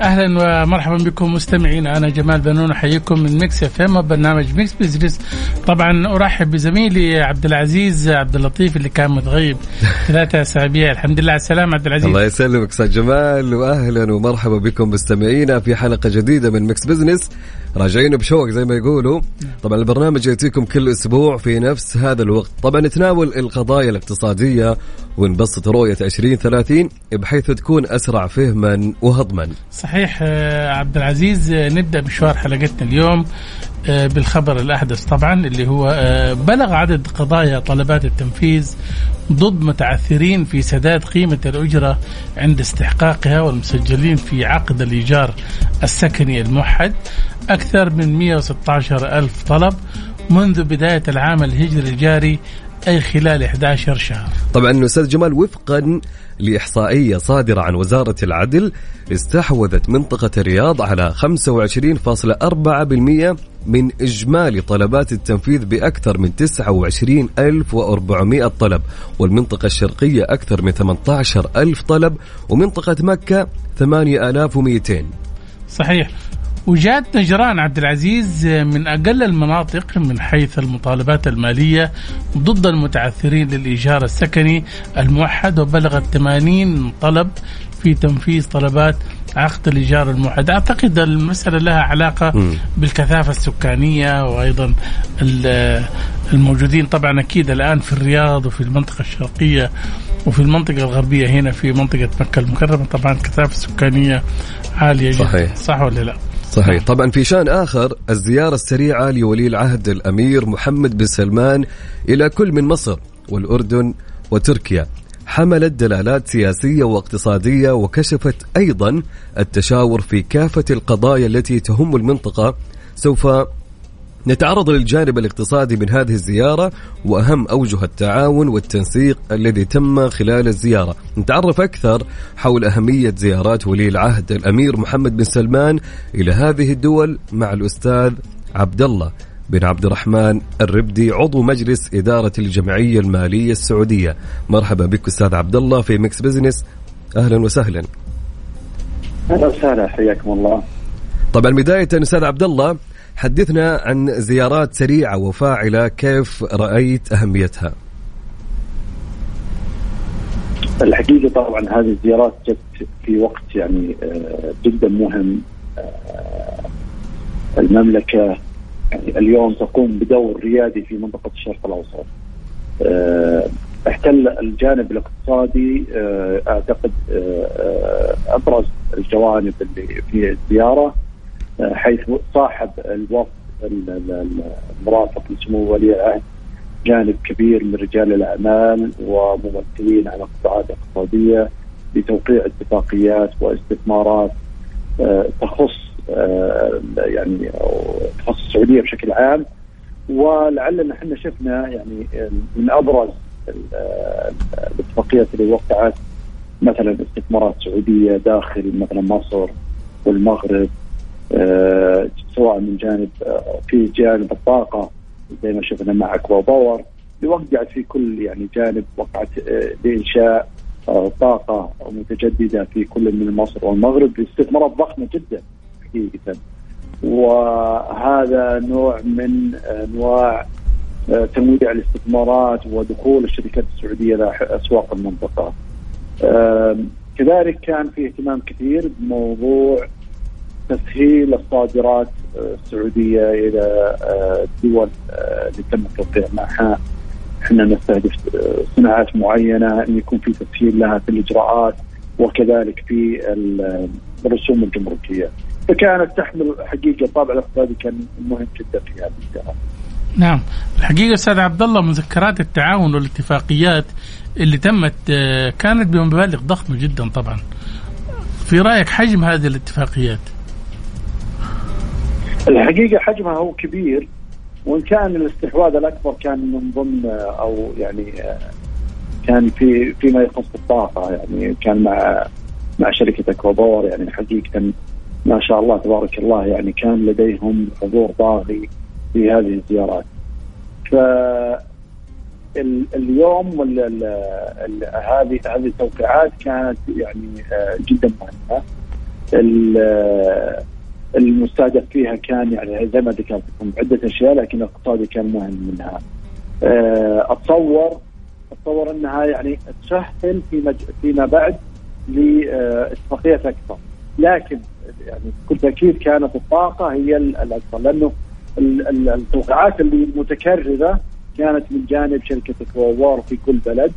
أهلا ومرحبا بكم مستمعين. أنا جمال بنون أحييكم من ميكس إف إم وبرنامج ميكس بزنس. طبعا أرحب بزميلي عبد العزيز عبد اللطيف اللي كان متغيب ثلاثة أسابيع. الحمد لله على السلامه عبد العزيز. الله يسلمك أستاذ جمال واهلا ومرحبا بكم مستمعينا في حلقة جديدة من مكس بزنس. راجعين بشوق زي ما يقولوا. طبعا البرنامج يأتيكم كل أسبوع في نفس هذا الوقت. طبعا نتناول القضايا الاقتصادية ونبسط رؤية 2030 بحيث تكون أسرع فهما وهضما. صحيح آه، عبد العزيز آه، نبدأ مشوار حلقتنا اليوم آه، بالخبر الأحدث طبعا اللي هو بلغ عدد قضايا طلبات التنفيذ ضد متعثرين في سداد قيمة الأجرة عند استحقاقها والمسجلين في عقد الإيجار السكني الموحد. أكثر من 116 ألف طلب منذ بداية العام الهجري الجاري أي خلال 11 شهر. طبعا أستاذ جمال وفقا لإحصائية صادرة عن وزارة العدل استحوذت منطقة الرياض على 25.4% من إجمالي طلبات التنفيذ بأكثر من 29400 طلب والمنطقة الشرقية أكثر من 18000 طلب ومنطقة مكة 8200 صحيح. وجات نجران عبد العزيز من أقل المناطق من حيث المطالبات المالية ضد المتعثرين للإيجار السكني الموحد وبلغت 80 طلب في تنفيذ طلبات عقد الإيجار الموحد، أعتقد المسألة لها علاقة مم. بالكثافة السكانية وأيضا ال- الموجودين طبعا أكيد الآن في الرياض وفي المنطقة الشرقية وفي المنطقة الغربية هنا في منطقة مكة المكرمة طبعا كثافة سكانيه عالية جدا صحيح. صح ولا لا؟ صحيح. طبعا في شأن آخر الزيارة السريعة لولي العهد الأمير محمد بن سلمان إلى كل من مصر والأردن وتركيا. حملت دلالات سياسية واقتصادية وكشفت أيضا التشاور في كافة القضايا التي تهم المنطقة سوف نتعرض للجانب الاقتصادي من هذه الزيارة وأهم أوجه التعاون والتنسيق الذي تم خلال الزيارة. نتعرف أكثر حول أهمية زيارات ولي العهد الأمير محمد بن سلمان إلى هذه الدول مع الأستاذ عبد الله بن عبد الرحمن الربدي عضو مجلس إدارة الجمعية المالية السعودية. مرحبا بك أستاذ عبد الله في ميكس بزنس. أهلا وسهلا. أهلا وسهلا حياكم الله. طبعا بداية أستاذ عبد الله حدثنا عن زيارات سريعة وفاعلة كيف رأيت أهميتها؟ الحقيقة طبعا هذه الزيارات جت في وقت يعني آه، جدا مهم آه، المملكة يعني اليوم تقوم بدور ريادي في منطقة الشرق الأوسط. آه، احتل الجانب الاقتصادي أعتقد أبرز الجوانب اللي في الزيارة. حيث صاحب الوفد ال- ال- ال- المرافق لسمو ولي العهد جانب كبير من رجال الأعمال وممثلين عن قطاعات اقتصادية لتوقيع اتفاقيات واستثمارات آه، تخص آه، يعني تخص السعودية بشكل عام. ولعلنا إحنا شفنا يعني من أبرز ال- آه، الاتفاقيات اللي وقعت مثلا استثمارات سعودية داخل مثلا مصر والمغرب. آه، سواء من جانب آه، في جانب الطاقة زي ما شفنا مع اكوا باور وقعت في كل يعني جانب وقعت آه، لإنشاء آه، طاقة متجددة في كل من مصر والمغرب. باستثمارات ضخمة جدا حقيقة. وهذا نوع من أنواع آه، تنويع الاستثمارات ودخول الشركات السعودية إلى أسواق المنطقة. كذلك كان في اهتمام كثير بموضوع تسهيل الصادرات آه، السعودية إلى آه، الدول آه، اللي تم التوقيع معها إحنا نستهدف صناعات معينة إن يكون في تسهيل لها في الإجراءات وكذلك في الرسوم الجمركية. فكانت تحمل حقيقة الطابع الاقتصادي كان مهم جدا في هذه الزياره. نعم الحقيقة أستاذ عبد الله مذكرات التعاون والاتفاقيات اللي تمت آه، كانت بمبالغ ضخمة جدا طبعا. في رأيك حجم هذه الاتفاقيات؟ الحقيقة حجمها هو كبير وإن كان الاستحواذ الأكبر كان من ضمن أو يعني كان في فيما يخص الطاقة يعني كان مع مع شركة اكوابور يعني حقيقة ما شاء الله تبارك الله يعني كان لديهم حضور طاغي في هذه الزيارات. ف اليوم هذه هذه التوقيعات كانت يعني آه، جدا مهمة. المستهدف فيها كان يعني زي ما ذكرت عدة أشياء لكن الاقتصادي كان مهم منها. آه، اتصور أتصور أنها يعني تسهل في مج... فيما بعد لاتفاقيات أكثر لكن يعني بكل تأكيد كانت الطاقة هي الاكثر لأنه التوقعات اللي متكررة كانت من جانب شركة كوار في كل بلد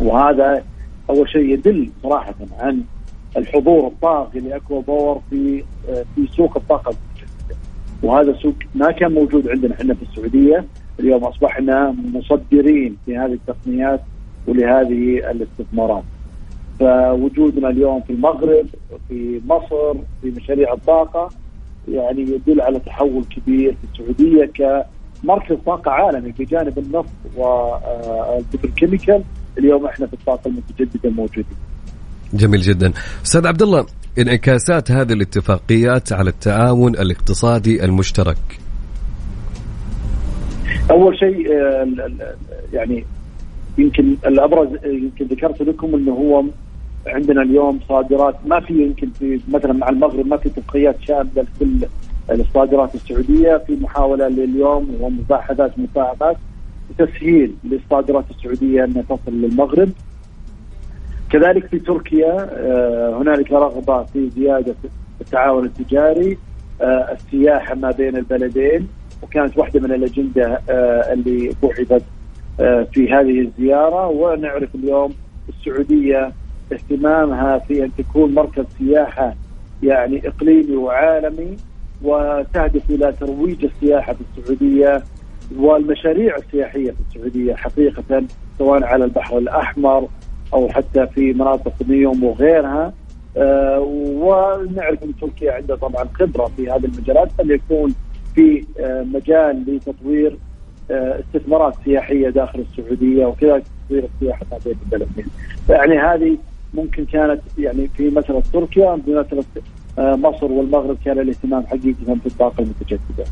وهذا أول شيء يدل صراحة عن الحضور الطاغي لأكوا باور في في سوق الطاقة. وهذا سوق ما كان موجود عندنا إحنا في السعودية. اليوم أصبحنا مصدرين في هذه التقنيات ولهذه الاستثمارات. فوجودنا اليوم في المغرب في مصر في مشاريع الطاقة يعني يدل على تحول كبير في السعودية كمركز طاقة عالمي بجانب النفط والبتروكيميكال اليوم إحنا في الطاقة المتجددة موجودين. جميل جدا. أستاذ عبد الله انعكاسات هذه الاتفاقيات على التعاون الاقتصادي المشترك؟ أول شيء آه، يعني يمكن الأبرز يمكن ذكرت لكم إنه هو عندنا اليوم صادرات ما في يمكن في مثلا مع المغرب ما في اتفاقيات شاملة لكل الصادرات السعودية. في محاولة لليوم ومباحثات مفاهمات تسهيل للصادرات السعودية إنها تصل للمغرب. كذلك في تركيا آه، هنالك رغبة في زيادة التعاون التجاري آه، السياحة ما بين البلدين وكانت واحدة من الأجندة آه، اللي بحثت في هذه الزيارة. ونعرف اليوم السعودية اهتمامها في أن تكون مركز سياحة يعني إقليمي وعالمي وتهدف إلى ترويج السياحة في السعودية والمشاريع السياحية في السعودية حقيقة سواء على البحر الأحمر أو حتى في مناطق نيوم وغيرها آه ونعرف ان تركيا عندها طبعا خبرة في هذه المجالات فليكون في آه مجال لتطوير آه استثمارات سياحية داخل السعودية وكذلك تطوير السياحة بين البلدين. يعني هذه ممكن كانت يعني في مسألة تركيا في مسألة آه، مصر والمغرب كان الاهتمام حقيقه في الطاقة المتجددة.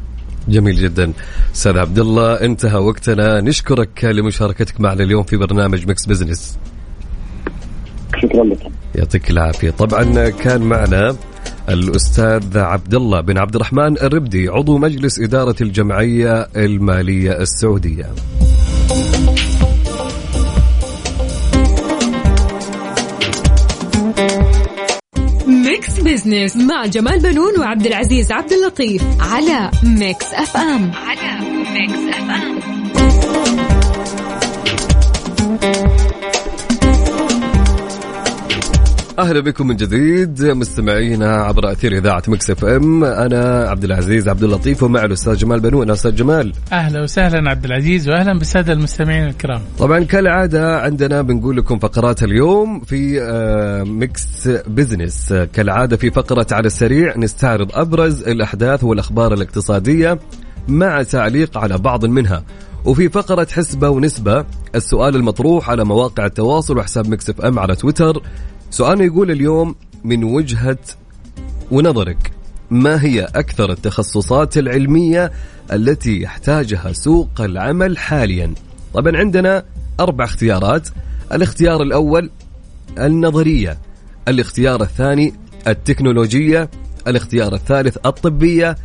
جميل جدا أستاذ عبد الله انتهى وقتنا نشكرك لمشاركتك معنا اليوم في برنامج Mix Business شكرا لكم يعطيك العافية. طبعا كان معنا الأستاذ عبد الله بن عبد الرحمن الربدي عضو مجلس إدارة الجمعية المالية السعودية. Mix Business مع جمال بنون وعبد العزيز عبد اللطيف على Mix FM. على Mix FM. أهلا بكم من جديد مستمعينا عبر أثير إذاعة Mix FM. أنا عبد العزيز عبد اللطيف ومع الأستاذ جمال بنون أستاذ جمال. أهلا وسهلا عبد العزيز وأهلا بالسادة المستمعين الكرام. طبعا كالعادة عندنا بنقول لكم فقرات اليوم في آه، Mix Business. كالعادة في فقرة على السريع نستعرض أبرز الأحداث والأخبار الاقتصادية مع تعليق على بعض منها. وفي فقرة حسبة ونسبة السؤال المطروح على مواقع التواصل وحساب مكسف إم على تويتر. سؤالنا يقول اليوم من وجهة ونظرك ما هي أكثر التخصصات العلمية التي يحتاجها سوق العمل حاليا طبعا عندنا أربع اختيارات الاختيار الأول النظرية الاختيار الثاني التكنولوجية الاختيار الثالث الطبية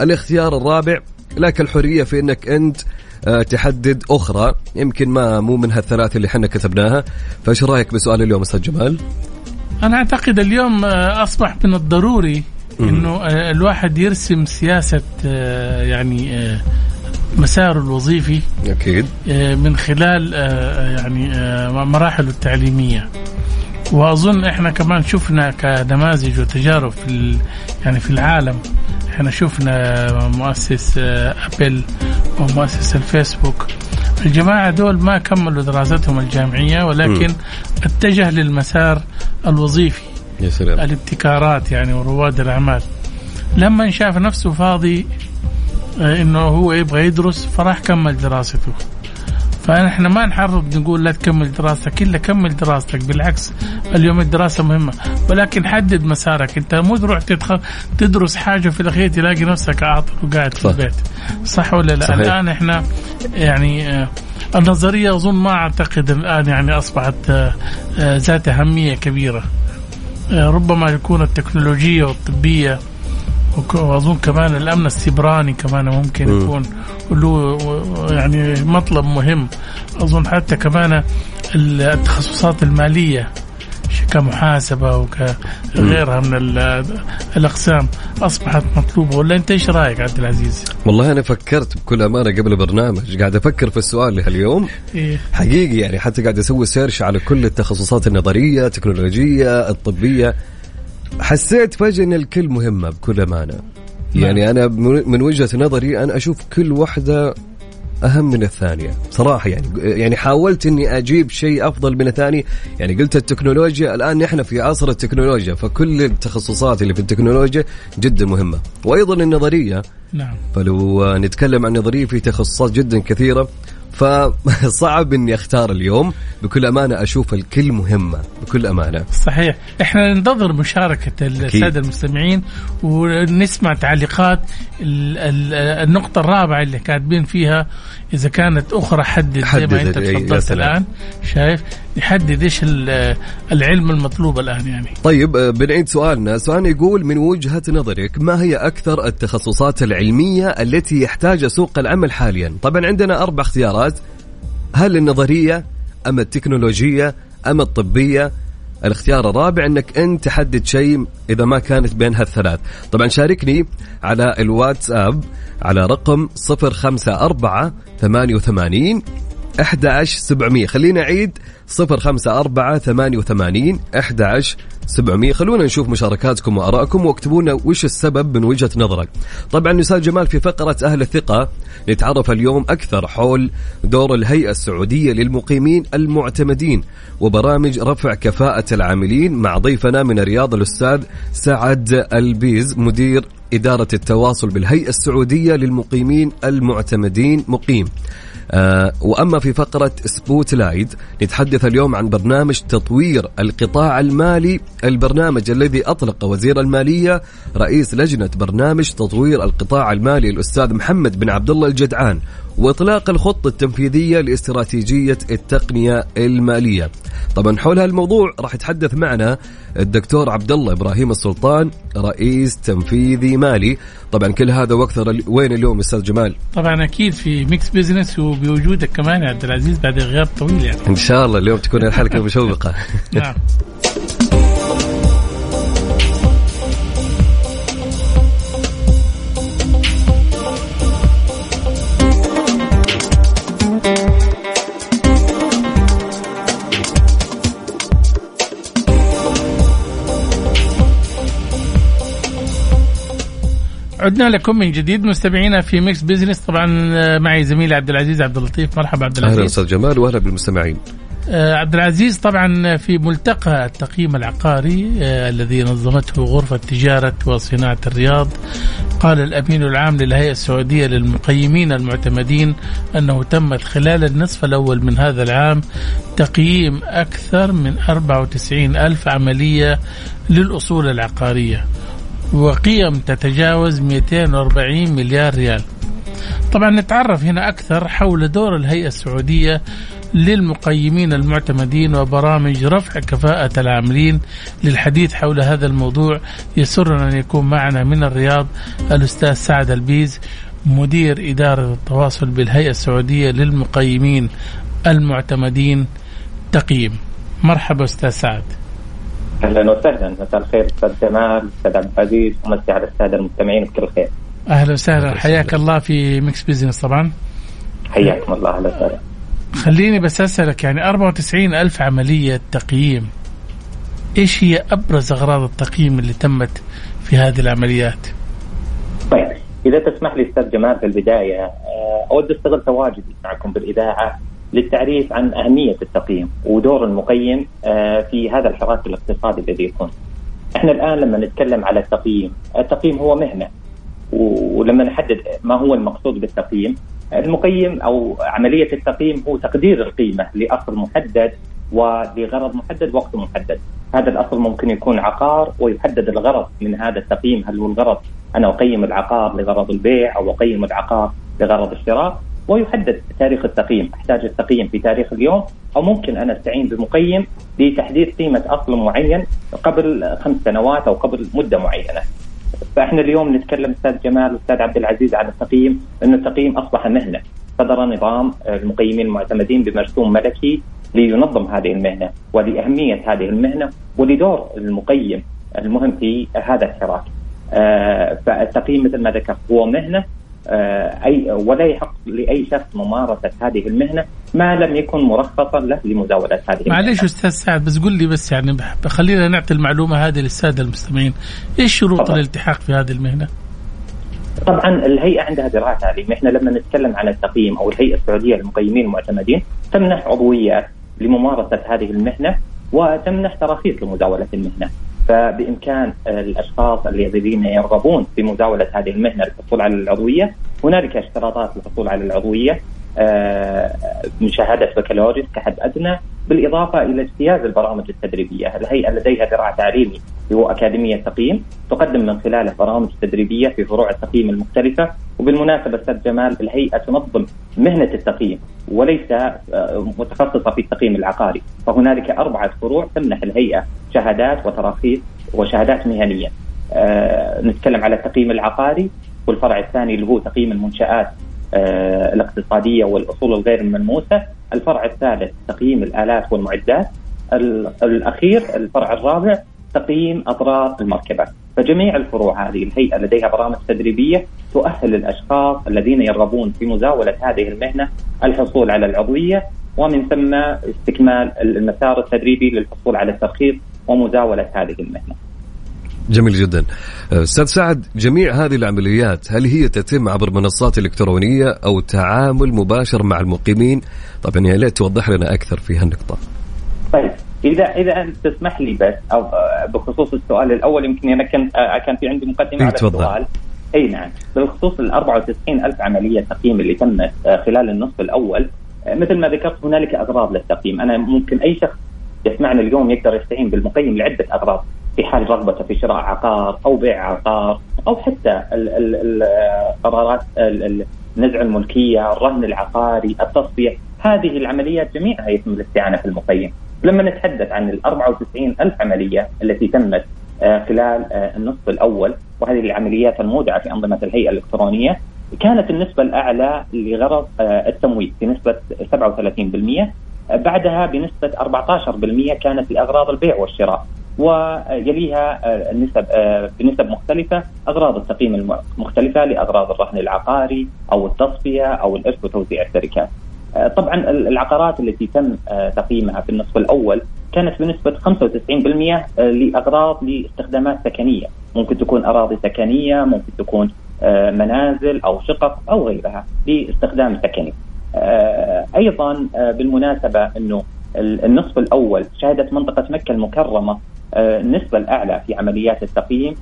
الاختيار الرابع لك الحرية في أنك أنت آه، تحدد أخرى يمكن ما مو من هالثلاث اللي حنا كتبناها فإيش رأيك بسؤال اليوم أستاذ جمال؟ أنا أعتقد اليوم آه، أصبح من الضروري إنه آه، الواحد يرسم سياسة يعني مساره الوظيفي أكيد. آه، من خلال آه، يعني آه، مراحله التعليمية. وأظن إحنا كمان شفنا كنماذج وتجارب في يعني في العالم. إحنا شفنا مؤسس آه، أبل ومؤسس الفيسبوك. الجماعة دول ما كملوا دراستهم الجامعية ولكن اتجه للمسار الوظيفي يا سلام. الابتكارات يعني ورواد الأعمال. لما شاف نفسه فاضي آه، إنه هو يبغى يدرس فراح كمل دراسته. فنحن ما نحرض نقول لا تكمل دراستك إلا كمل دراستك بالعكس اليوم الدراسة مهمة ولكن حدد مسارك أنت مو تروح تدخل تدرس حاجة في الأخير تلاقي نفسك عاطل وقاعد في. البيت صح ولا لا صحيح. الآن إحنا يعني آه، النظرية أظن ما أعتقد الآن يعني أصبحت آه، آه، ذات أهمية كبيرة ربما يكون التكنولوجية والطبية وك- وأظن كمان الأمن السيبراني كمان ممكن مم. يكون له يعني مطلب مهم. أظن حتى كمان ال- التخصصات المالية ش- كمحاسبة وكغيرها من ال- الأقسام أصبحت مطلوبة. ولا أنت إيش رأيك عبد العزيز؟ والله أنا فكرت بكل أمانة قبل البرنامج قاعد أفكر في السؤال لهاليوم إيه. حقيقي يعني حتى قاعد أسوي سيرش على كل التخصصات النظرية التكنولوجية الطبية. حسيت فجأة إن الكل مهمة بكل أمانة. يعني أنا من من وجهة نظري أنا أشوف كل واحدة أهم من الثانية صراحة يعني. يعني حاولت إني أجيب شيء أفضل من الثاني يعني قلت التكنولوجيا الآن نحن في عصر التكنولوجيا فكل التخصصات اللي في التكنولوجيا جدا مهمة. وأيضا النظرية. نعم. فلو نتكلم عن نظرية في تخصصات جدا كثيرة. فصعب إني أختار اليوم. بكل أمانة أشوف الكل مهمة. بكل أمانة. صحيح. إحنا ننتظر مشاركة السادة المستمعين ونسمع تعليقات ال- ال- النقطة الرابعة اللي كاتبين فيها. إذا كانت أخرى حدد زي ما ال- يا تفضلت. الآن. شايف؟ يحدد ال- العلم المطلوب الآن يعني. طيب آه، بنعيد سؤالنا. سؤالنا يقول من وجهة نظرك ما هي أكثر التخصصات العلمية التي يحتاجها سوق العمل حاليا؟ طبعا عندنا أربع اختيارات. هل النظرية أم التكنولوجية أم الطبية؟ الاختيار الرابع إنك أنت تحدد شيء إذا ما كانت بين هالثلاث. طبعا شاركني على الواتساب على رقم 054 88 11700 خلينا نعيد. 054 88 11700 خلونا نشوف مشاركاتكم وارائكم واكتبوا لنا وش السبب من وجهة نظرك. طبعا أستاذ جمال في فقرة أهل الثقة نتعرف اليوم أكثر حول دور الهيئة السعودية للمقيمين المعتمدين وبرامج رفع كفاءة العاملين مع ضيفنا من الرياض الأستاذ سعد البيز مدير إدارة التواصل بالهيئة السعودية للمقيمين المعتمدين تقييم. آه وأما في فقرة Spotlight نتحدث اليوم عن برنامج تطوير القطاع المالي البرنامج الذي أطلق وزير المالية رئيس لجنة برنامج تطوير القطاع المالي الأستاذ محمد بن عبد الله الجدعان وإطلاق الخطة التنفيذية لاستراتيجية التقنية المالية. طبعا حول هالموضوع راح يتحدث معنا الدكتور عبد الله إبراهيم السلطان رئيس تنفيذي مالي. طبعا كل هذا وأكثر وين اليوم أستاذ جمال؟ طبعا أكيد في Mix Business وبوجودك كمان يا عبد العزيز بعد غياب طويل يعني إن شاء الله اليوم تكون الحلقة مشوقة. نعم عدنا لكم من جديد مستمعينا في Mix Business طبعا معي زميلي عبد العزيز عبد اللطيف. مرحبا عبد أهلا العزيز. أستاذ جمال واهلا بالمستمعين. آه، عبد العزيز طبعا في ملتقى التقييم العقاري آه، الذي نظمته غرفة تجارة وصناعة الرياض. قال الأمين العام للهيئة السعودية للمقيمين المعتمدين أنه تمت خلال النصف الأول من هذا العام تقييم أكثر من 94 ألف عملية للأصول العقارية. وقيم تتجاوز 240 مليار ريال. طبعا نتعرف هنا أكثر حول دور الهيئة السعودية للمقيمين المعتمدين وبرامج رفع كفاءة العاملين للحديث حول هذا الموضوع. يسرنا أن يكون معنا من الرياض الأستاذ سعد البيز مدير إدارة التواصل بالهيئة السعودية للمقيمين المعتمدين تقييم. مرحبا أستاذ سعد. أهلا وسهلا. مساء الخير أستاذ جمال أستاذ عبد العزيز ومسي على السادة المستمعين بكل خير. أهلا وسهلا. حياك الله في Mix Business طبعا. حياكم الله أهلا وسهلا. خليني بس أسألك يعني 94 ألف عملية تقييم إيش هي أبرز أغراض التقييم اللي تمت في هذه العمليات؟ طيب إذا تسمح لي أستاذ جمال في البداية آه، أود استغل تواجدي معكم بالإذاعة. للتعريف عن أهمية التقييم ودور المقيم آه، في هذا الحراك الاقتصادي الذي يكون. إحنا الآن لما نتكلم على التقييم، التقييم هو مهنة. ولما نحدد ما هو المقصود بالتقييم، المقيم أو عملية التقييم هو تقدير القيمة لأصل محدد ولغرض محدد وقت محدد. هذا الأصل ممكن يكون عقار ويحدد الغرض من هذا التقييم هل هو الغرض أنا أقيم العقار لغرض البيع أو أقيم العقار لغرض الشراء. ويحدد تاريخ التقييم أحتاج التقييم في تاريخ اليوم أو ممكن أنا أستعين بمقيم لتحديد قيمة أصل معين قبل خمس سنوات أو قبل مدة معينة فإحنا اليوم نتكلم أستاذ جمال واستاذ عبد العزيز عن التقييم انه التقييم أصبح مهنة صدر نظام المقيمين المعتمدين بمرسوم ملكي لينظم هذه المهنة ولأهمية هذه المهنة ولدور المقيم المهم في هذا الحراك. آه فالتقييم مثل ما ذكرت هو مهنة اي ولا يحق لأي شخص ممارسة هذه المهنة ما لم يكن مرخصا له لمزاولة هذه معليش أستاذ سعد بس قل لي بس يعني خلينا نعطي المعلومة هذه للسادة المستمعين، إيش شروط طبعا. الالتحاق في هذه المهنة؟ طبعا الهيئة عندها دراسه هذه، إحنا لما نتكلم عن التقييم أو الهيئة السعودية للمقيمين المعتمدين تمنح عضويات لممارسة هذه المهنة وتمنح تراخيص لمزاولة المهنة. فبإمكان الأشخاص الذين يرغبون في مزاولة هذه المهنة للحصول على العضوية هنالك اشتراطات للحصول على العضوية. آه، من شهاده بكالوريوس كحد أدنى بالإضافة إلى اجتياز البرامج التدريبية، الهيئه لديها ذراع تعليمي هو أكاديمية تقييم؟ تقدم من خلاله برامج تدريبية في فروع التقييم المختلفة، وبالمناسبة أستاذ جمال الهيئة تنظم مهنة التقييم وليس آه، متخصصة في التقييم العقاري، فهنالك أربعة فروع تمنح الهيئة شهادات وتراخيص وشهادات مهنية. أه نتكلم على التقييم العقاري. والفرع الثاني اللي هو تقييم المنشآت الاقتصادية والأصول الغير الملموسه، الفرع الثالث تقييم الآلات والمعدات، الأخير الفرع الرابع تقييم أطراف المركبه، فجميع الفروع هذه الهيئة لديها برامج تدريبية تؤهل الاشخاص الذين يرغبون في مزاولة هذه المهنة الحصول على العضوية ومن ثم استكمال المسار التدريبي للحصول على الترخيص ومزاولة هذه المهنة. جميل جدا. أستاذ سعد جميع هذه العمليات هل هي تتم عبر منصات إلكترونية أو تعامل مباشر مع المقيمين؟ طبعا يا ليت توضح لنا أكثر في هالنقطة. طيب إذا إذا أنت تسمح لي بس أو بخصوص السؤال الأول يمكن أنا كان كان في عندي مقدمة على تفضل. السؤال. إي نعم. بالخصوص ال 94 ألف عملية تقييم اللي تمت خلال النصف الأول مثل ما ذكرت هنالك أغراض للتقييم. أنا ممكن أي شخص يسمعنا اليوم يقدر يستعين بالمقيم لعدة أغراض. في حال رغبته في شراء عقار أو بيع عقار أو حتى القرارات نزع الملكية، الرهن العقاري، التصفية، هذه العمليات جميعها يتم الاستعانة في المقيم. لما نتحدث عن ال 94 ألف عملية التي تمت آه، خلال آه، النصف الأول وهذه العمليات المودعة في أنظمة الهيئة الإلكترونية كانت النسبة الأعلى لغرض آه، التمويل بنسبة 37% بعدها بنسبة 14% كانت لأغراض البيع والشراء ويليها النسب بنسب مختلفة أغراض التقييم المختلفة لأغراض الرهن العقاري أو التصفية أو الإرث وتوزيع الشركات. طبعا العقارات التي تم تقييمها في النصف الأول كانت بنسبة 95% لأغراض لاستخدامات سكنية. ممكن تكون أراضي سكنية ممكن تكون منازل أو شقق أو غيرها لاستخدام سكني. أيضا بالمناسبة أنه النصف الأول شهدت منطقة مكة المكرمة النسبة الأعلى في عمليات التقييم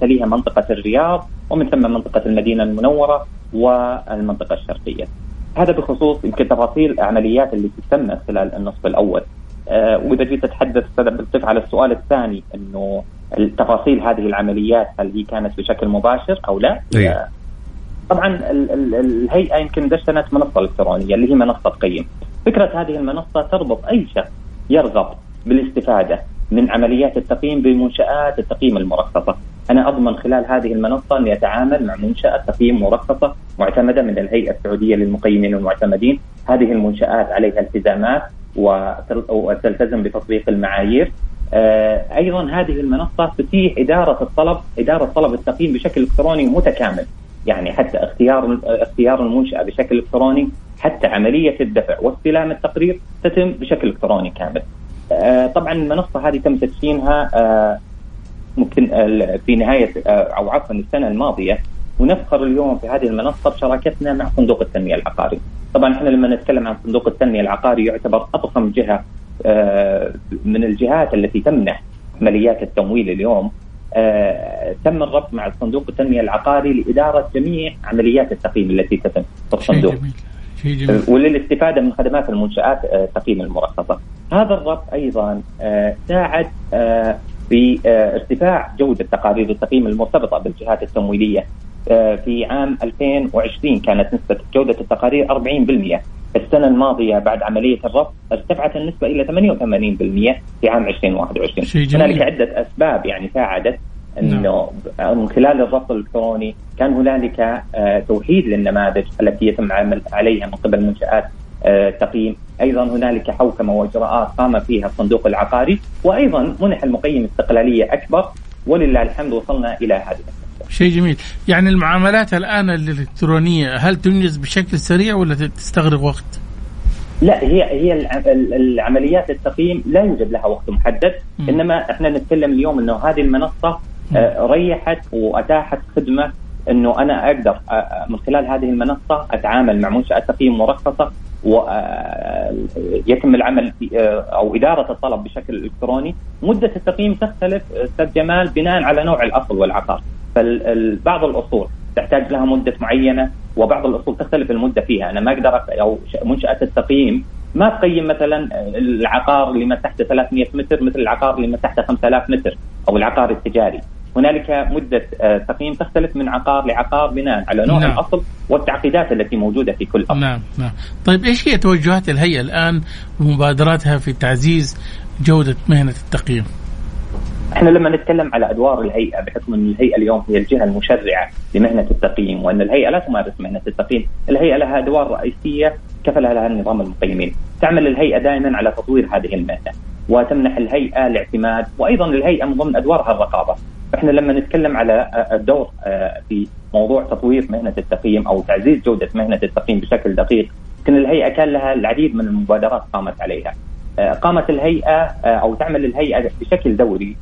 تليها منطقة الرياض ومن ثم منطقة المدينة المنورة والمنطقة الشرقية هذا بخصوص يمكن تفاصيل العمليات اللي تمت خلال النصف الأول أه وإذا جيت أستاذ عبد على السؤال الثاني إنه تفاصيل هذه العمليات هل هي كانت بشكل مباشر أو لا؟ أيه. طبعا ال ال الهيئة يمكن دشنت منصة إلكترونية اللي هي منصة قيم. فكرة هذه المنصة تربط أي شخص يرغب بالاستفادة من عمليات التقييم بمنشآت التقييم المرخصة. أنا أضمن خلال هذه المنصة أن يتعامل مع منشأة تقييم مرخصة معتمدة من الهيئة السعودية للمقيمين والمعتمدين. هذه المنشآت عليها التزامات وتلتزم بتطبيق المعايير. آه، أيضا هذه المنصة تتيح إدارة الطلب إدارة طلب التقييم بشكل إلكتروني متكامل. يعني حتى اختيار اختيار المنشأة بشكل إلكتروني حتى عملية الدفع واستلام التقرير تتم بشكل إلكتروني كامل. آه، طبعا المنصة هذه تم تدشينها آه، ممكن في نهاية أو عفوا السنة الماضية ونفخر اليوم في هذه المنصة بشراكتنا مع صندوق التنمية العقاري. طبعا إحنا لما نتكلم عن صندوق التنمية العقاري يعتبر أضخم جهة آه، من الجهات التي تمنح عمليات التمويل اليوم آه، تم الربط مع صندوق التنمية العقاري لإدارة جميع عمليات التقييم التي تتم في الصندوق. آه، وللاستفادة من خدمات المنشآت التقييم المرخصه. هذا الربط أيضا ساعد في ارتفاع جودة تقارير التقييم المرتبطة بالجهات التمويلية. في عام 2020 كانت نسبة جودة التقارير 40% السنة الماضية بعد عملية الربط ارتفعت النسبة إلى 88% في عام 2021 هنالك عدة أسباب يعني ساعدت. إنه نعم. من خلال الربط الالكتروني كان هنالك آه، توحيد للنماذج التي يتم العمل عليها من قبل منشآت التقييم آه، أيضا هنالك حوكمة وإجراءات قام فيها الصندوق العقاري وأيضا منح المقيم استقلالية أكبر ولله الحمد وصلنا إلى هذه شيء جميل يعني المعاملات الآن الإلكترونية هل تنجز بشكل سريع ولا تستغرق وقت؟ لا هي هي العمليات التقييم لا يوجد لها وقت محدد. إنما إحنا نتكلم اليوم إنه هذه المنصة ريحت وأتاحت خدمة إنه أنا أقدر آه، آه، من خلال هذه المنصة أتعامل مع منشأة تقييم مرخصة ويتم العمل أو إدارة الطلب بشكل إلكتروني، مدة التقييم تختلف أستاذ جمال بناء على نوع الأصل والعقار. فبعض الأصول تحتاج لها مدة معينة وبعض الأصول تختلف المدة فيها. أنا ما أقدر أو منشأة التقييم ما تقيم مثلا العقار اللي مساحته 300 متر مثل العقار اللي مساحته 5000 متر أو العقار التجاري. هنالك مدة آه، تقييم تختلف من عقار لعقار بناء على نوع نعم. الأصل والتعقيدات التي موجودة في كل أصل نعم نعم طيب إيش هي توجهات الهيئة الآن ومبادراتها في تعزيز جودة مهنة التقييم؟ إحنا لما نتكلم على أدوار الهيئة بحكم إن الهيئة اليوم هي الجهة المشرعة لمهنة التقييم وإن الهيئة لا تمارس مهنة التقييم، الهيئة لها أدوار رئيسية كفلها لها نظام المقيمين، تعمل الهيئة دائما على تطوير هذه المهنة وتمنح الهيئة الاعتماد وأيضا الهيئة من ضمن أدوارها الرقابة، إحنا لما نتكلم على الدور آه، في موضوع تطوير مهنة التقييم أو تعزيز جودة مهنة التقييم بشكل دقيق، كان الهيئة كان لها العديد من المبادرات قامت عليها. آه، قامت الهيئة آه، أو تعمل الهيئة بشكل دوري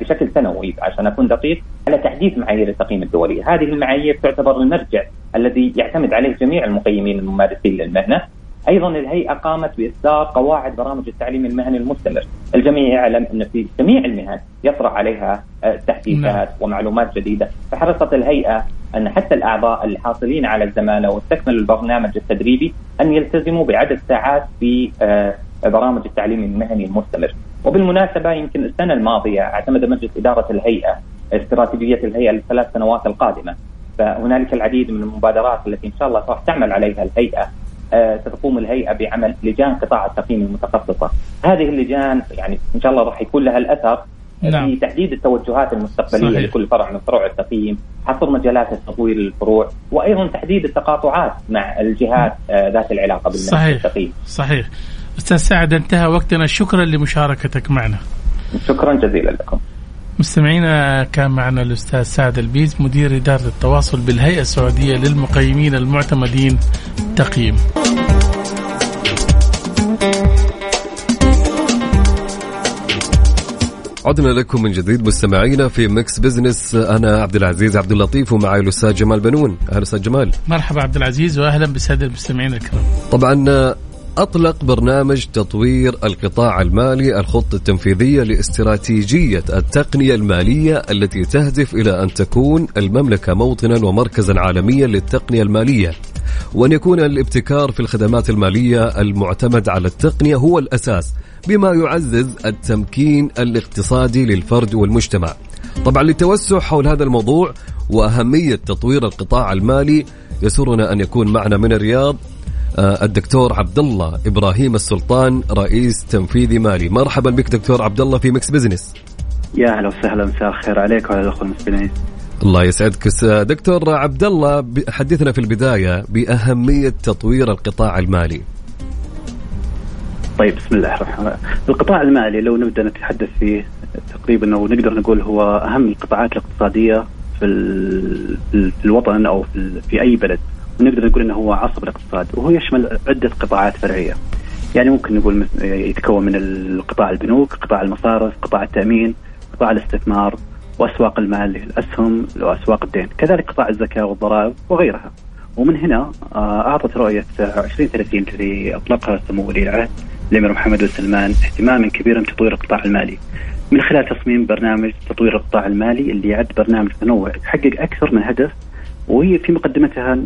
بشكل سنوي عشان أكون دقيق على تحديث معايير التقييم الدوليه، هذه المعايير تعتبر المرجع الذي يعتمد عليه جميع المقيمين الممارسين للمهنة. أيضا الهيئة قامت بإصدار قواعد برامج التعليم المهني المستمر، الجميع يعلم أن في جميع المهن يطرح عليها آه، تحديثات نعم. ومعلومات جديدة، فحرصت الهيئة أن حتى الأعضاء الحاصلين على الزماله واستكملوا البرنامج التدريبي أن يلتزموا بعدد ساعات في آه، برامج التعليم المهني المستمر. وبالمناسبة يمكن السنة الماضية اعتمد مجلس إدارة الهيئة استراتيجية الهيئة للثلاث سنوات القادمة. فهنالك العديد من المبادرات التي إن شاء الله راح تعمل عليها الهيئة. آه، ستقوم الهيئة بعمل لجان قطاع التقييم المتخصصة هذه اللجان يعني إن شاء الله راح يكون لها الأثر نعم. في تحديد التوجهات المستقبلية صحيح. لكل فرع من فروع التقييم، حصر مجالات التطوير للفروع، وأيضا تحديد التقاطعات مع الجهات آه، ذات العلاقة بالمهنه التقييم. صحيح. أستاذ سعد انتهى وقتنا شكرا لمشاركتك معنا شكرا جزيلا لكم مستمعينا كان معنا الأستاذ سعد البيز مدير إدارة التواصل بالهيئة السعودية للمقيمين المعتمدين تقييم عدنا لكم من جديد مستمعينا في Mix Business أنا عبد العزيز عبد اللطيف ومعي الأستاذ جمال بنون. أهلا أستاذ جمال. مرحبا عبد العزيز وأهلا بالساده المستمعين الكرام. طبعا أطلق برنامج تطوير القطاع المالي الخطة التنفيذية لاستراتيجية التقنية المالية التي تهدف إلى أن تكون المملكة موطنا ومركزا عالميا للتقنية المالية. وأن يكون الابتكار في الخدمات المالية المعتمد على التقنية هو الأساس بما يعزز التمكين الاقتصادي للفرد والمجتمع. طبعا للتوسع حول هذا الموضوع وأهمية تطوير القطاع المالي يسرنا أن يكون معنا من الرياض الدكتور عبد الله إبراهيم السلطان رئيس تنفيذي مالي. مرحبا بك دكتور عبد الله في Mix Business. يا أهلا وسهلا مساء الخير عليك وعلى الأخوة المستمعين الله يسعدك. دكتور عبد الله حدثنا في البداية بأهمية تطوير القطاع المالي. طيب بسم الله الرحمن الرحيم. القطاع المالي لو نبدأ نتحدث فيه تقريبا أو نقدر نقول هو أهم القطاعات الاقتصادية في في الوطن أو في أي بلد. ونقدر نقول إنه هو عصب الاقتصاد وهو يشمل عدة قطاعات فرعية. يعني ممكن نقول يتكون من القطاع البنوك، قطاع المصارف، قطاع التأمين، قطاع الاستثمار وأسواق المال الأسهم وأسواق الدين، كذلك قطاع الزكاة والضرائب وغيرها. ومن هنا آه، أعطت رؤية 2030 الذي أطلقها سمو ولي العهد الأمير محمد بن سلمان اهتماما كبيرا بتطوير القطاع المالي. من خلال تصميم برنامج تطوير القطاع المالي اللي يعد برنامج متنوع يحقق أكثر من هدف وهي في مقدمتها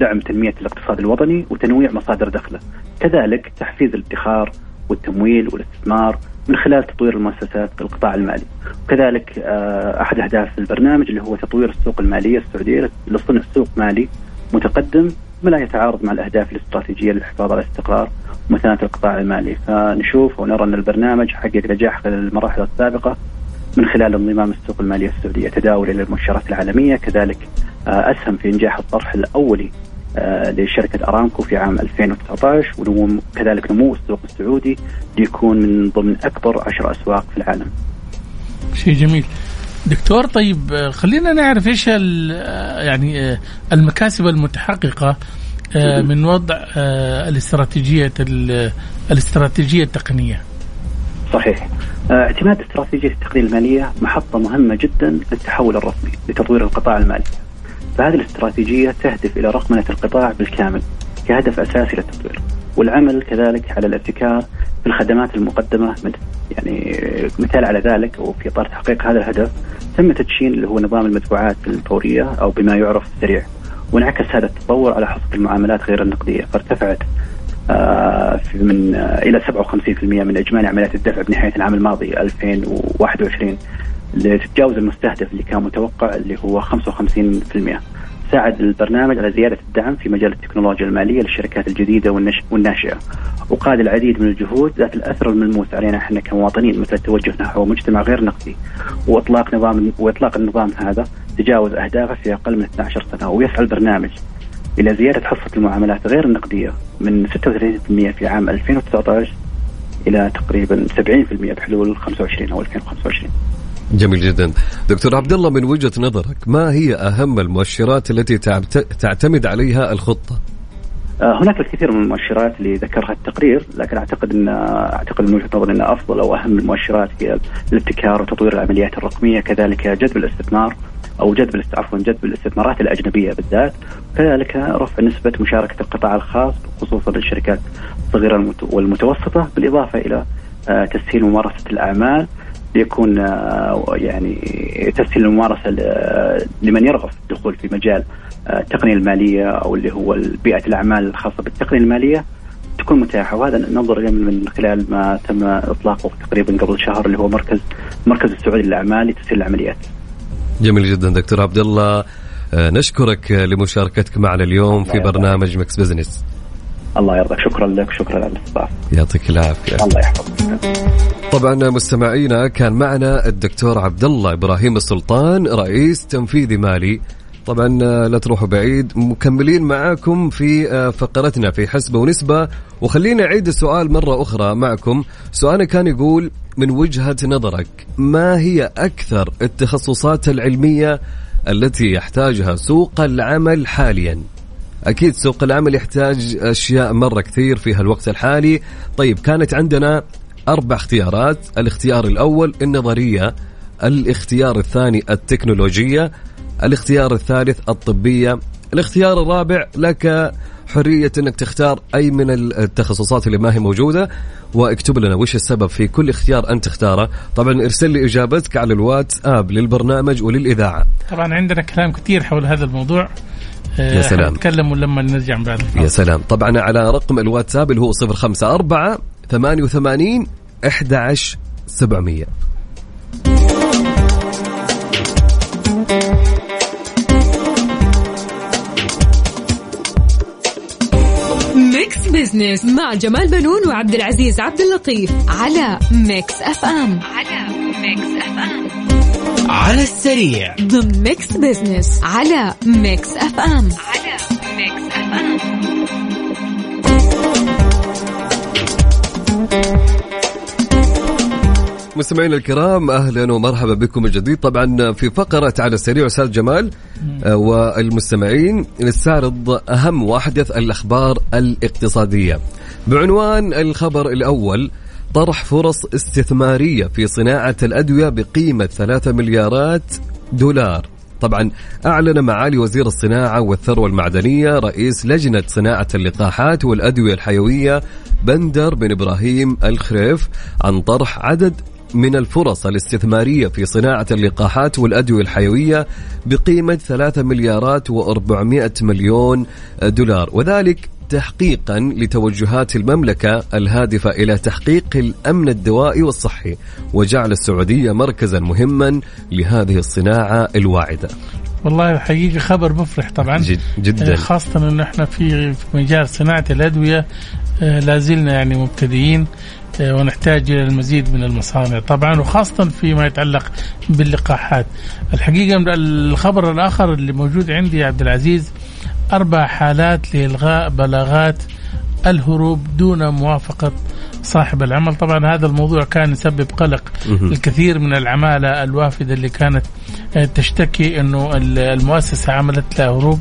دعم تنمية الاقتصاد الوطني وتنويع مصادر دخله، كذلك تحفيز الادخار والتمويل والاستثمار من خلال تطوير المؤسسات في القطاع المالي، وكذلك آه، أحد أهداف البرنامج اللي هو تطوير السوق المالية السعودية لصنع سوق مالي متقدم ولا يتعارض مع الأهداف الاستراتيجية للحفاظ على الاستقرار ومثانه القطاع المالي، فنشوف ونرى أن البرنامج حقق نجاح خلال المراحل السابقة من خلال انضمام السوق المالية السعودية. تداول إلى المؤشرات العالمية، كذلك آه، أسهم في إنجاح الطرح الأولي آه، لشركة أرامكو في عام 2019 وكذلك نمو السوق السعودي ليكون من ضمن أكبر عشر أسواق في العالم. شيء جميل. دكتور طيب آه، خلينا نعرف إيش يعني المكاسب المتحققة من وضع الاستراتيجية الاستراتيجية التقنية. صحيح. اعتماد استراتيجية التقنية المالية محطة مهمة جدا للتحول الرسمي لتطوير القطاع المالي. فهذه الاستراتيجية تهدف إلى رقمنة القطاع بالكامل كهدف أساسي للتطوير والعمل كذلك على الابتكار في الخدمات المقدمة يعني مثال على ذلك وفي إطار تحقيق هذا الهدف تم تدشين اللي هو نظام المدفوعات الفورية أو بما يعرف السريع وانعكس هذا التطور على حصة المعاملات غير النقدية فارتفعت آه من آه إلى 57% من إجمالي عمليات الدفع بنهاية العام الماضي 2021 لتتجاوز المستهدف اللي كان متوقع اللي هو 55% ساعد البرنامج على زيادة الدعم في مجال التكنولوجيا المالية للشركات الجديدة والناشئة. وقاد العديد من الجهود ذات الأثر الملموس علينا إحنا كمواطنين مثل التوجه نحو مجتمع غير نقدي. وإطلاق نظام وإطلاق النظام هذا تجاوز أهدافه في أقل من 12 سنة ويسعى البرنامج إلى زيادة حصة المعاملات غير النقدية من 36% في عام 2019 إلى تقريبا 70% بحلول 25 أو 2025 جميل جدا. دكتور عبد الله من وجهة نظرك ما هي أهم المؤشرات التي تعتمد عليها الخطة؟ آه، هناك الكثير من المؤشرات اللي ذكرها التقرير لكن أعتقد إن أعتقد من وجهة نظري إن أفضل أو أهم المؤشرات هي الابتكار وتطوير العمليات الرقمية كذلك جذب الاستثمار أو جذب عفوا جذب الاستثمارات الأجنبية بالذات كذلك رفع نسبة مشاركة القطاع الخاص خصوصا الشركات الصغيرة والمتوسطة بالإضافة إلى آه، تسهيل ممارسة الأعمال ليكون آه، يعني تسهيل الممارسة لمن يرغب في الدخول في مجال آه، التقنية المالية أو اللي هو بيئة الأعمال الخاصة بالتقنية المالية تكون متاحة وهذا ننظر من خلال ما تم إطلاقه تقريبا قبل شهر اللي هو مركز مركز السعودي للأعمال لتسهيل العمليات. جميل جدا دكتور عبد الله آه، نشكرك لمشاركتك معنا اليوم في برنامج Mix Business. الله يرضى. شكرا لك شكرا على الاستضافة. يعطيك العافية. الله يحفظك. طبعا مستمعينا كان معنا الدكتور عبد الله إبراهيم السلطان رئيس تنفيذي مالي. طبعا لا تروحوا بعيد مكملين معاكم في آه، فقرتنا في حسبة ونسبة. وخليني أعيد السؤال مرة أخرى معكم. سؤالنا كان يقول من وجهة نظرك ما هي أكثر التخصصات العلمية التي يحتاجها سوق العمل حاليا؟ أكيد سوق العمل يحتاج أشياء مرة كثير في هالوقت الحالي. طيب كانت عندنا أربع اختيارات. الاختيار الأول النظرية الاختيار الثاني التكنولوجية الاختيار الثالث الطبية. الاختيار الرابع لك حرية إنك تختار أي من التخصصات اللي ما هي موجودة واكتب لنا وش السبب في كل اختيار أنت تختاره. طبعا ارسل لي إجابتك على الواتساب للبرنامج وللإذاعة. طبعا عندنا كلام كثير حول هذا الموضوع. يا سلام. نتكلم لما نرجع بعد؟ الفاصل. يا سلام. طبعا على رقم الواتساب اللي هو 054 88 11 700 Mix Business مع جمال بنون وعبد العزيز عبد اللطيف على Mix FM على Mix FM على السريع. ضمن Mix Business على Mix FM على Mix FM مستمعينا الكرام أهلا ومرحبا بكم من جديد. طبعا في فقرة على السريع أستاذ جمال آه، والمستمعين نستعرض أهم واحدث الأخبار الاقتصادية. بعنوان الخبر الأول طرح فرص استثمارية في صناعة الأدوية بقيمة 3 مليارات دولار. طبعا أعلن معالي وزير الصناعة والثروة المعدنية رئيس لجنة صناعة اللقاحات والأدوية الحيوية بندر بن إبراهيم الخريف عن طرح عدد من الفرص الاستثمارية في صناعة اللقاحات والأدوية الحيوية بقيمة 3 مليارات و400 مليون دولار. وذلك تحقيقا لتوجهات المملكة الهادفة إلى تحقيق الأمن الدوائي والصحي وجعل السعودية مركزا مهما لهذه الصناعة الواعدة. والله حقيقة خبر مفرح طبعا. جد جدا. آه، خاصة إنه إحنا في مجال صناعة الأدوية آه، لازلنا يعني مبتدئين آه، ونحتاج إلى المزيد من المصانع طبعا وخاصة فيما يتعلق باللقاحات. الحقيقة الخبر الآخر اللي موجود عندي يا عبد العزيز أربع حالات لإلغاء بلاغات الهروب دون موافقة صاحب العمل. طبعا هذا الموضوع كان يسبب قلق الكثير من العمالة الوافدة اللي كانت آه، تشتكي أنه المؤسسة عملت لها هروب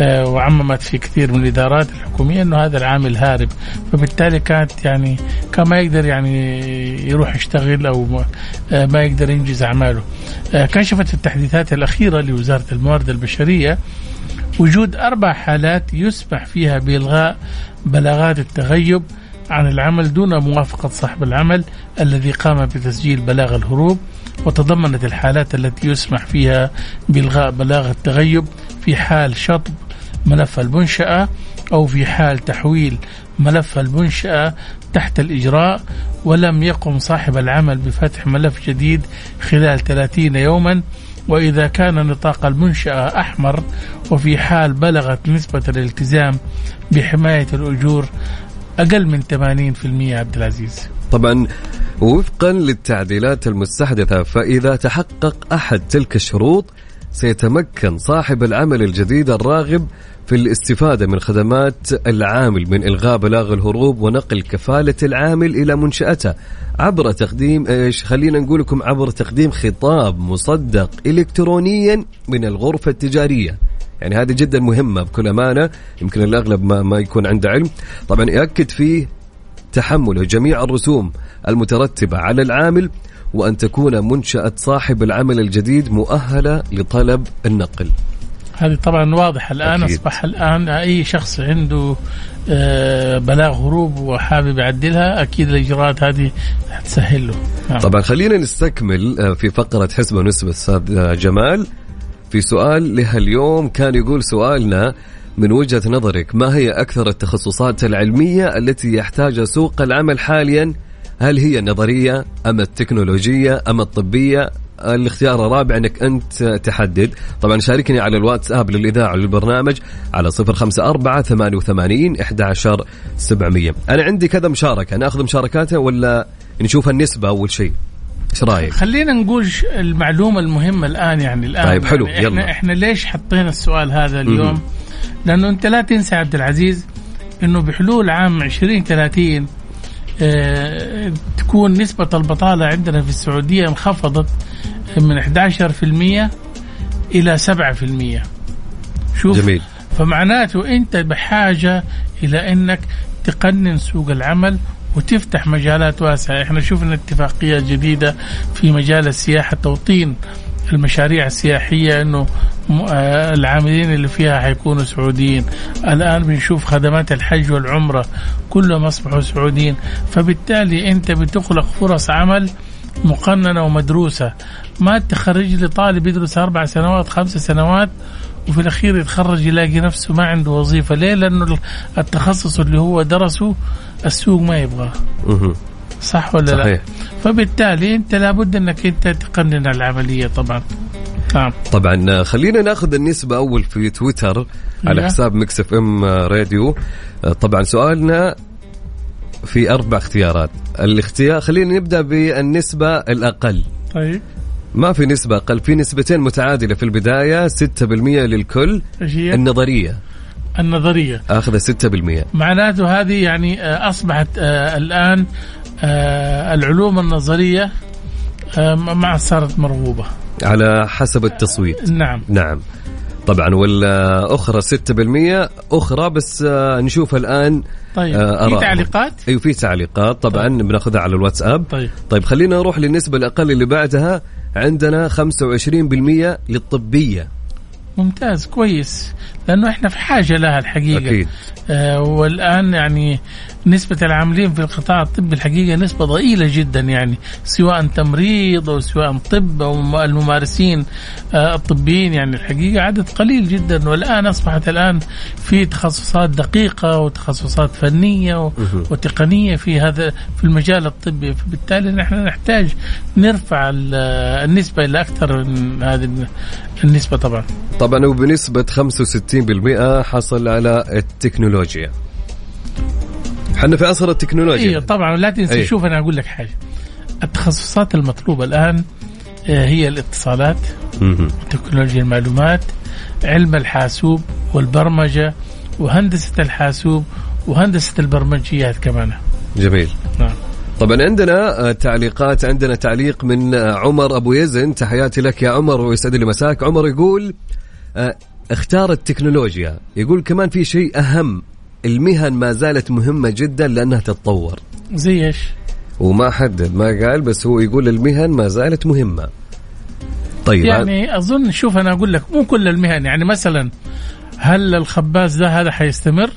آه، وعممت في كثير من الإدارات الحكومية أنه هذا العامل هارب. فبالتالي كانت يعني كان ما يقدر يعني يروح يشتغل أو آه، ما يقدر ينجز أعماله. كشفت التحديثات الأخيرة لوزارة الموارد البشرية وجود أربع حالات يسمح فيها بإلغاء بلاغات التغيب عن العمل دون موافقة صاحب العمل الذي قام بتسجيل بلاغ الهروب وتضمنت الحالات التي يسمح فيها بإلغاء بلاغ التغيب في حال شطب ملف المنشأة أو في حال تحويل ملف المنشأة تحت الإجراء ولم يقم صاحب العمل بفتح ملف جديد خلال 30 يوما وإذا كان نطاق المنشأة أحمر وفي حال بلغت نسبة الالتزام بحماية الأجور أقل من 80% عبد العزيز. طبعا وفقا للتعديلات المستحدثة فإذا تحقق أحد تلك الشروط سيتمكن صاحب العمل الجديد الراغب في الاستفادة من خدمات العامل من إلغاء بلاغ الهروب ونقل كفالة العامل إلى منشأته. عبر تقديم إيش خلينا نقول لكم عبر تقديم خطاب مصدق إلكترونيا من الغرفة التجارية. يعني هذه جدا مهمة بكل أمانة يمكن الأغلب ما, ما يكون عنده علم. طبعا يأكد فيه تحمله جميع الرسوم المترتبة على العامل وأن تكون منشأة صاحب العمل الجديد مؤهلة لطلب النقل هذه طبعا واضحة الآن أكيد. أصبح الآن أي شخص عنده آه، بلاغ هروب وحابب يعدلها أكيد الإجراءات هذه تسهل له نعم. طبعا خلينا نستكمل آه، في فقرة حسبة ونسبة أستاذ جمال في سؤال لها اليوم كان يقول سؤالنا من وجهة نظرك ما هي أكثر التخصصات العلمية التي يحتاجها سوق العمل حاليا هل هي النظرية أم التكنولوجية أم الطبية؟ الاختيار الرابع أنك أنت تحدد. طبعا شاركني على الواتساب للإذاعة للبرنامج على صفر خمسة أربعة ثمانية وثمانين إحدى عشر سبعمية. أنا عندي كذا مشاركة. ناخذ مشاركاته ولا نشوف النسبة أول شيء؟ إيش رأيك؟ خلينا نقول المعلومة المهمة الآن يعني الآن. طيب حلو يعني يلا. إحنا, إحنا ليش حطينا السؤال هذا اليوم؟ م- لأنه أنت لا تنسى عبد العزيز إنه بحلول عام 2030 آه تكون نسبة البطالة عندنا في السعودية انخفضت من 11% إلى 7% شوف جميل. فمعناته أنت بحاجة إلى أنك تقنن سوق العمل وتفتح مجالات واسعة. إحنا شفنا اتفاقية جديدة في مجال السياحة توطين المشاريع السياحية إنه آه، العاملين اللي فيها حيكونوا سعوديين. الآن بنشوف خدمات الحج والعمرة كلهم أصبحوا سعوديين. فبالتالي أنت بتخلق فرص عمل مقننة ومدروسة. ما تخرج لي طالب يدرس أربع سنوات خمس سنوات وفي الأخير يتخرج يلاقي نفسه ما عنده وظيفة. ليه؟ لأنه التخصص اللي هو درسه السوق ما يبغاه. صح ولا صحيح. لا فبالتالي انت لابد انك انت تقنن العملية طبعا. نعم. طبعا خلينا ناخذ النسبة أول في تويتر على حساب ميكس إف إم راديو. طبعا سؤالنا في أربع اختيارات. الاختيار خلينا نبدأ بالنسبة الأقل. طيب. ما في نسبة أقل في نسبتين متعادلة في البداية 6% للكل. النظرية. النظرية. أخذ 6% معناته هذه يعني آه، أصبحت آه، الآن العلوم النظرية آه ما صارت مرغوبة. على حسب التصويت. نعم. نعم. طبعا والأخرى 6% أخرى بس آه، نشوف الآن طيب. آه، في. تعليقات؟ أيوه في تعليقات. طبعا طيب. بناخذها على الواتساب. طيب. طيب خلينا نروح للنسبة الأقل اللي بعدها. عندنا 25% للطبية. ممتاز كويس. لأنه إحنا في حاجة لها الحقيقة. أكيد. آه والآن يعني نسبة العاملين في القطاع الطبي الحقيقة نسبة ضئيلة جدا يعني سواء تمريض أو سواء طب أو الممارسين آه الطبيين يعني الحقيقة عدد قليل جدا. والآن أصبحت الآن في تخصصات دقيقة وتخصصات فنية وتقنية في هذا في المجال الطبي. فبالتالي نحن نحتاج نرفع ال- النسبة إلى أكثر من هذه النسبة طبعا. طبعا وبنسبة 65% حصل على التكنولوجيا. إحنا في عصر التكنولوجيا. أيوه طبعا لا تنسى أي. شوف أنا أقول لك حاجة. التخصصات المطلوبة الآن آه، هي الاتصالات. تكنولوجيا المعلومات علم الحاسوب والبرمجة وهندسة الحاسوب وهندسة البرمجيات كمان. جميل. نعم. طبعا عندنا آه، تعليقات عندنا تعليق من آه، عمر أبو يزن. تحياتي لك يا عمر ويسعد لي مساك. عمر يقول اختار التكنولوجيا. يقول كمان في شيء أهم المهن ما زالت مهمة جدا لأنها تتطور زي إيش؟ وما حدد ما قال بس هو يقول المهن ما زالت مهمة طيب يعني أظن شوف أنا أقول لك مو كل المهن يعني مثلا هل الخباز ده هذا حيستمر؟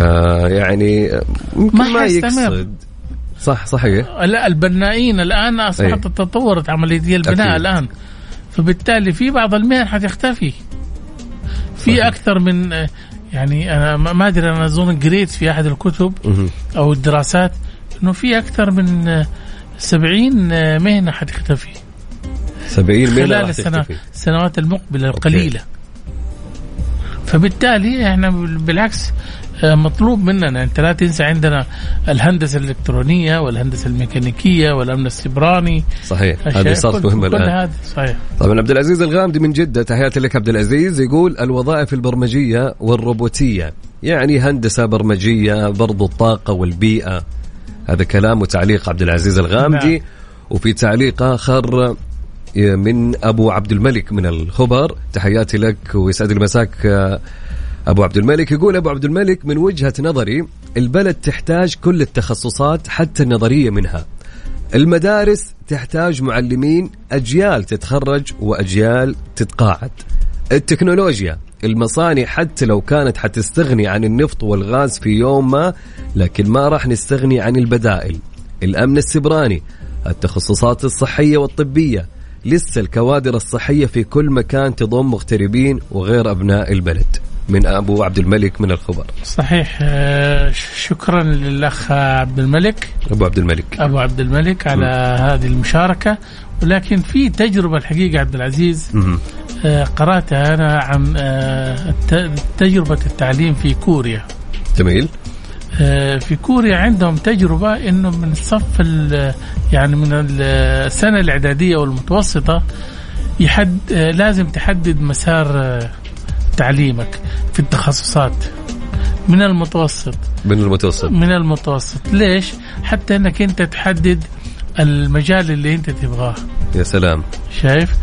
آه يعني يمكن ما ما, حيستمر. يقصد صح صحيح لا البنائين الآن أصبحت أي. تطورت عملية البناء أكيد. الآن فبالتالي في بعض المهن حتختفي في. أكثر من يعني أنا ما أدري أنا أظن قريت في أحد الكتب. أو الدراسات إنه في أكثر من آه، 70 آه، مهنه حتختفي 70 مهنة خلال السنة السنوات المقبلة القليلة. فبالتالي إحنا بال- بالعكس مطلوب مننا. انت لا تنسى عندنا الهندسة الإلكترونية والهندسة الميكانيكية والأمن السيبراني. صحيح. هذه صارت مهمة الآن. هذا صحيح. طبعا عبد العزيز الغامدي من جدة. تحياتي لك عبد العزيز. يقول الوظائف البرمجية والروبوتية. يعني هندسة برمجية برضو الطاقة والبيئة. هذا كلام وتعليق عبد العزيز الغامدي. نعم. وفي تعليق آخر من أبو عبد الملك من الخبر. تحياتي لك ويسعد لي مساك أبو عبد الملك يقول أبو عبد الملك من وجهة نظري البلد تحتاج كل التخصصات حتى النظرية منها. المدارس تحتاج معلمين أجيال تتخرج وأجيال تتقاعد. التكنولوجيا المصانع حتى لو كانت حتستغني عن النفط والغاز في يوم ما لكن ما راح نستغني عن البدائل. الأمن السبراني التخصصات الصحية والطبية. لسه الكوادر الصحية في كل مكان تضم مغتربين وغير أبناء البلد. من أبو عبد الملك من الخبر صحيح. آه، شكرا للأخ عبد الملك. أبو عبد الملك. أبو عبد الملك على هذه المشاركة. ولكن في تجربة الحقيقة عبد العزيز مهم. آه، قرأتها أنا عن آه، تجربة التعليم في كوريا. جميل. في كوريا عندهم تجربة إنه من الصف ال- يعني من ال- السنة الإعدادية والمتوسطة يحد لازم تحدد مسار تعليمك في التخصصات من المتوسط. من المتوسط. من المتوسط. ليش؟ حتى إنك أنت تحدد المجال اللي أنت تبغاه. يا سلام. شايف؟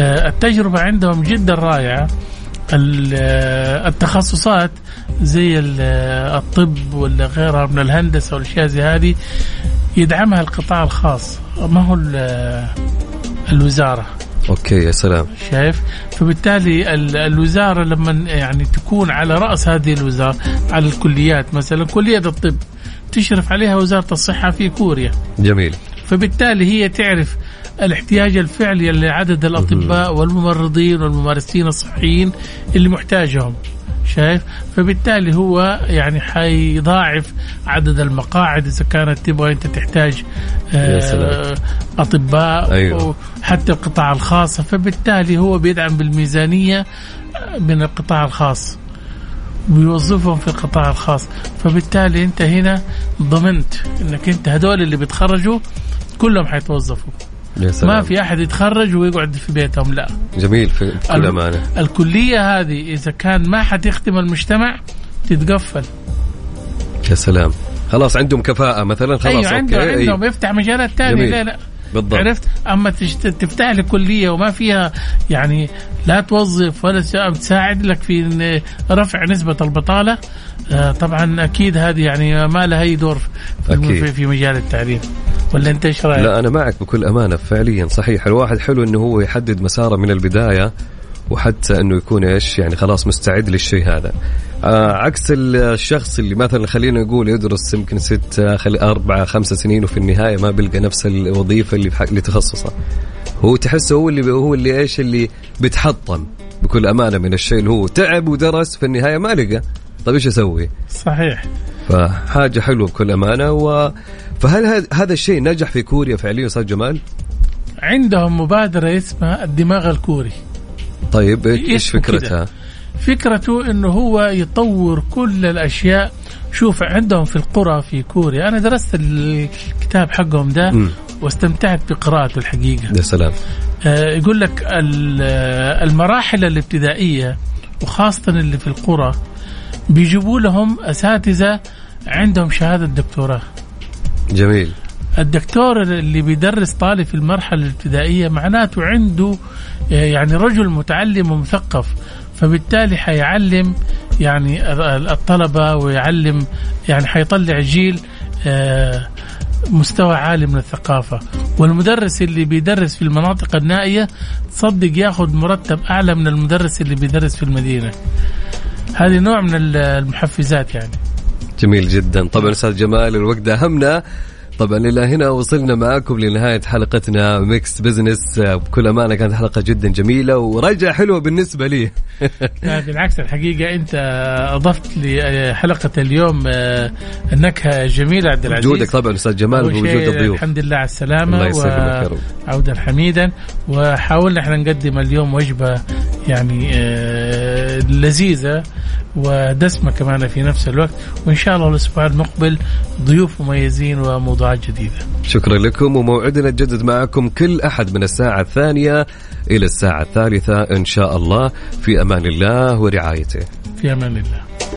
آه، التجربة عندهم جدا رائعة. آه، التخصصات زي آه، الطب ولا غيرها من الهندسة والأشياء زي هذه يدعمها القطاع الخاص. ما هو ال- الوزارة. أوكي يا سلام. شايف؟ فبالتالي ال- الوزارة لما يعني تكون على رأس هذه الوزارة على الكليات مثلا كلية الطب تشرف عليها وزارة الصحة في كوريا. جميل. فبالتالي هي تعرف الاحتياج الفعلي لعدد الأطباء والممرضين والممارسين الصحيين اللي محتاجهم. شايف؟ فبالتالي هو يعني حيضاعف عدد المقاعد إذا كانت تبغى أنت تحتاج. آه، أطباء أيوة. حتى القطاع الخاص. فبالتالي هو بيدعم بالميزانية من القطاع الخاص. بيوظفهم في القطاع الخاص. فبالتالي أنت هنا ضمنت إنك أنت هدول اللي بيتخرجوا كلهم حيتوظفوا. ما في أحد يتخرج ويقعد في بيتهم لا. جميل في ال- أمانة. الكلية هذه إذا كان ما حتخدم المجتمع تتقفل. يا سلام. خلاص عندهم كفاءة مثلا؟ خلاص أيوه عنده أوكي. عندهم. أيوة. يفتح مجالات ثانية. لا لا. بالضبط. عرفت؟ أما تفتح لك كلية وما فيها يعني لا توظف ولا تس- تساعد لك في رفع نسبة البطالة آه، طبعا أكيد هذه يعني ما لها أي دور في, أكيد. في, في مجال التعليم. ولا انت إيش رأيك؟ لا أنا معك بكل أمانة فعليا صحيح. الواحد حلو إنه هو يحدد مساره من البداية وحتى إنه يكون إيش يعني خلاص مستعد للشيء هذا. آه عكس الشخص اللي مثلا خلينا نقول يدرس يمكن ست خل أربع خمسة سنين وفي النهاية ما بيلقى نفس الوظيفة اللي اللي تخصصه. هو تحسه هو اللي هو اللي إيش اللي بيتحطم بكل أمانة من الشيء. اللي هو تعب ودرس في النهاية ما لقى. طيب إيش أسوي؟ صحيح. فحاجة حلوة بكل أمانة و فهل هذا- الشيء نجح في كوريا فعليا أستاذ جمال؟ عندهم مبادرة اسمها الدماغ الكوري طيب إيش. فكرتها؟ فكرته إنه هو يطور كل الأشياء شوف عندهم في القرى في كوريا أنا درست الكتاب حقهم ده مم. واستمتعت بقراءته الحقيقة يا سلام آه، يقول لك ال- المراحل الابتدائية وخاصة اللي في القرى بيجيبوا لهم أساتذة عندهم شهادة دكتوراه جميل. الدكتور اللي بيدرس طالب في المرحلة الابتدائية معناته عنده آه، يعني رجل متعلم ومثقف فبالتالي حيعلم يعني الطلبة ويعلم يعني حيطلع جيل آه، مستوى عالي من الثقافة. والمدرس اللي بيدرس في المناطق النائية تصدق ياخذ مرتب أعلى من المدرس اللي بيدرس في المدينة. هذه نوع من المحفزات يعني. جميل جدا. طبعا أستاذ جمال الوقت داهمنا طبعا إلى هنا وصلنا معكم لنهاية حلقتنا ميكس بزنس بكل أمانة كانت حلقة جدا جميلة ورجعة حلوة بالنسبة لي. بالعكس الحقيقة أنت أضفت لحلقة اليوم آه، النكهة جميلة عبد العزيز. وجودك طبعا أستاذ جمال شيء الضيوف. الحمد لله على السلامة الله يسلمك يا رب. وعودا حميدا. وحاولنا إحنا نقدم اليوم وجبة يعني آه، لذيذة ودسمة كمان في نفس الوقت. وإن شاء الله الأسبوع المقبل ضيوف مميزين جديدة. شكرا لكم وموعدنا يتجدد معكم كل أحد من الساعة الثانية إلى الساعة الثالثة إن شاء الله. في أمان الله ورعايته. في أمان الله.